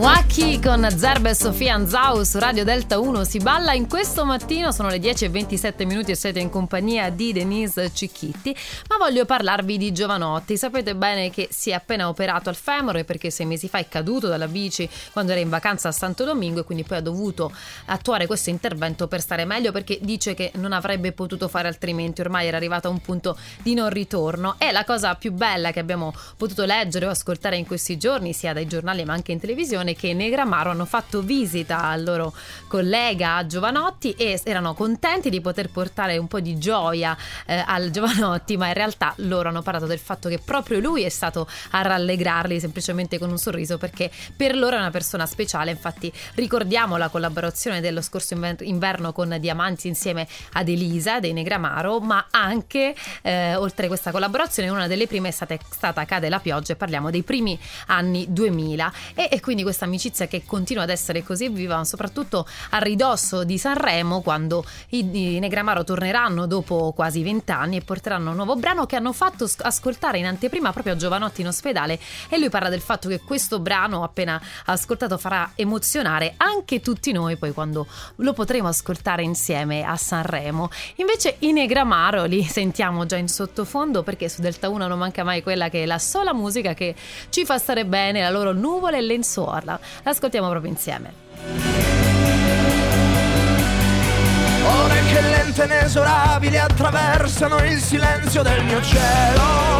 Moi, Key con Zerbe e Sofia Anzau su Radio Delta 1 si balla in questo mattino, sono le 10 e 27 minuti e siete in compagnia di Denise Cicchitti, ma voglio parlarvi di Giovanotti. Sapete bene che si è appena operato al femore perché sei mesi fa è caduto dalla bici quando era in vacanza a Santo Domingo e quindi poi ha dovuto attuare questo intervento per stare meglio perché dice che non avrebbe potuto fare altrimenti, ormai era arrivato a un punto di non ritorno. E la cosa più bella che abbiamo potuto leggere o ascoltare in questi giorni, sia dai giornali ma anche in televisione, che Negramaro hanno fatto visita al loro collega Giovanotti e erano contenti di poter portare un po' di gioia eh, al Giovanotti, ma in realtà loro hanno parlato del fatto che proprio lui è stato a rallegrarli semplicemente con un sorriso perché per loro è una persona speciale. Infatti ricordiamo la collaborazione dello scorso inverno con Diamanti insieme ad Elisa dei Negramaro, ma anche eh, oltre a questa collaborazione una delle prime è stata, stata Cade la pioggia e parliamo dei primi anni 2000 e, e quindi questa amicizia che continua ad essere così viva, soprattutto a ridosso di Sanremo, quando i, i Negramaro torneranno dopo quasi vent'anni e porteranno un nuovo brano che hanno fatto ascoltare in anteprima proprio a Giovanotti in ospedale. E lui parla del fatto che questo brano, appena ascoltato, farà emozionare anche tutti noi poi quando lo potremo ascoltare insieme a Sanremo. Invece i Negramaro li sentiamo già in sottofondo perché su Delta 1 non manca mai quella che è la sola musica che ci fa stare bene, la loro nuvola e lenzuola. L'ascoltiamo proprio insieme. Ore che lente inesorabili attraversano il silenzio del mio cielo